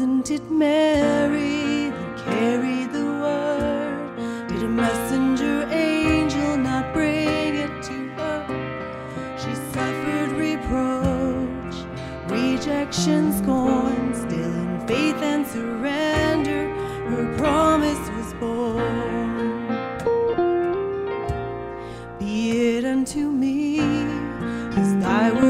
Wasn't it Mary that carried the word? Did a messenger angel not bring it to her? She suffered reproach, rejection, scorn, still in faith and surrender, her promise was born. Be it unto me as thy word.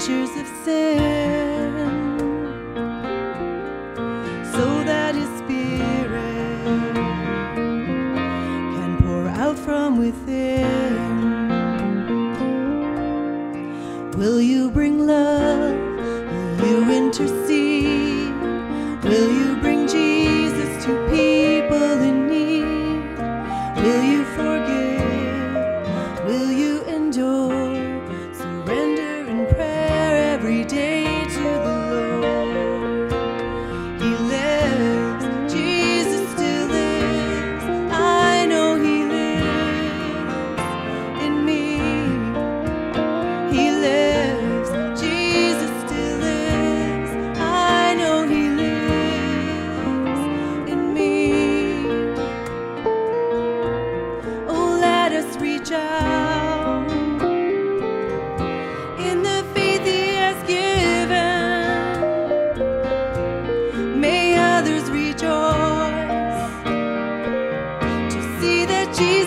treasures of sin. ti.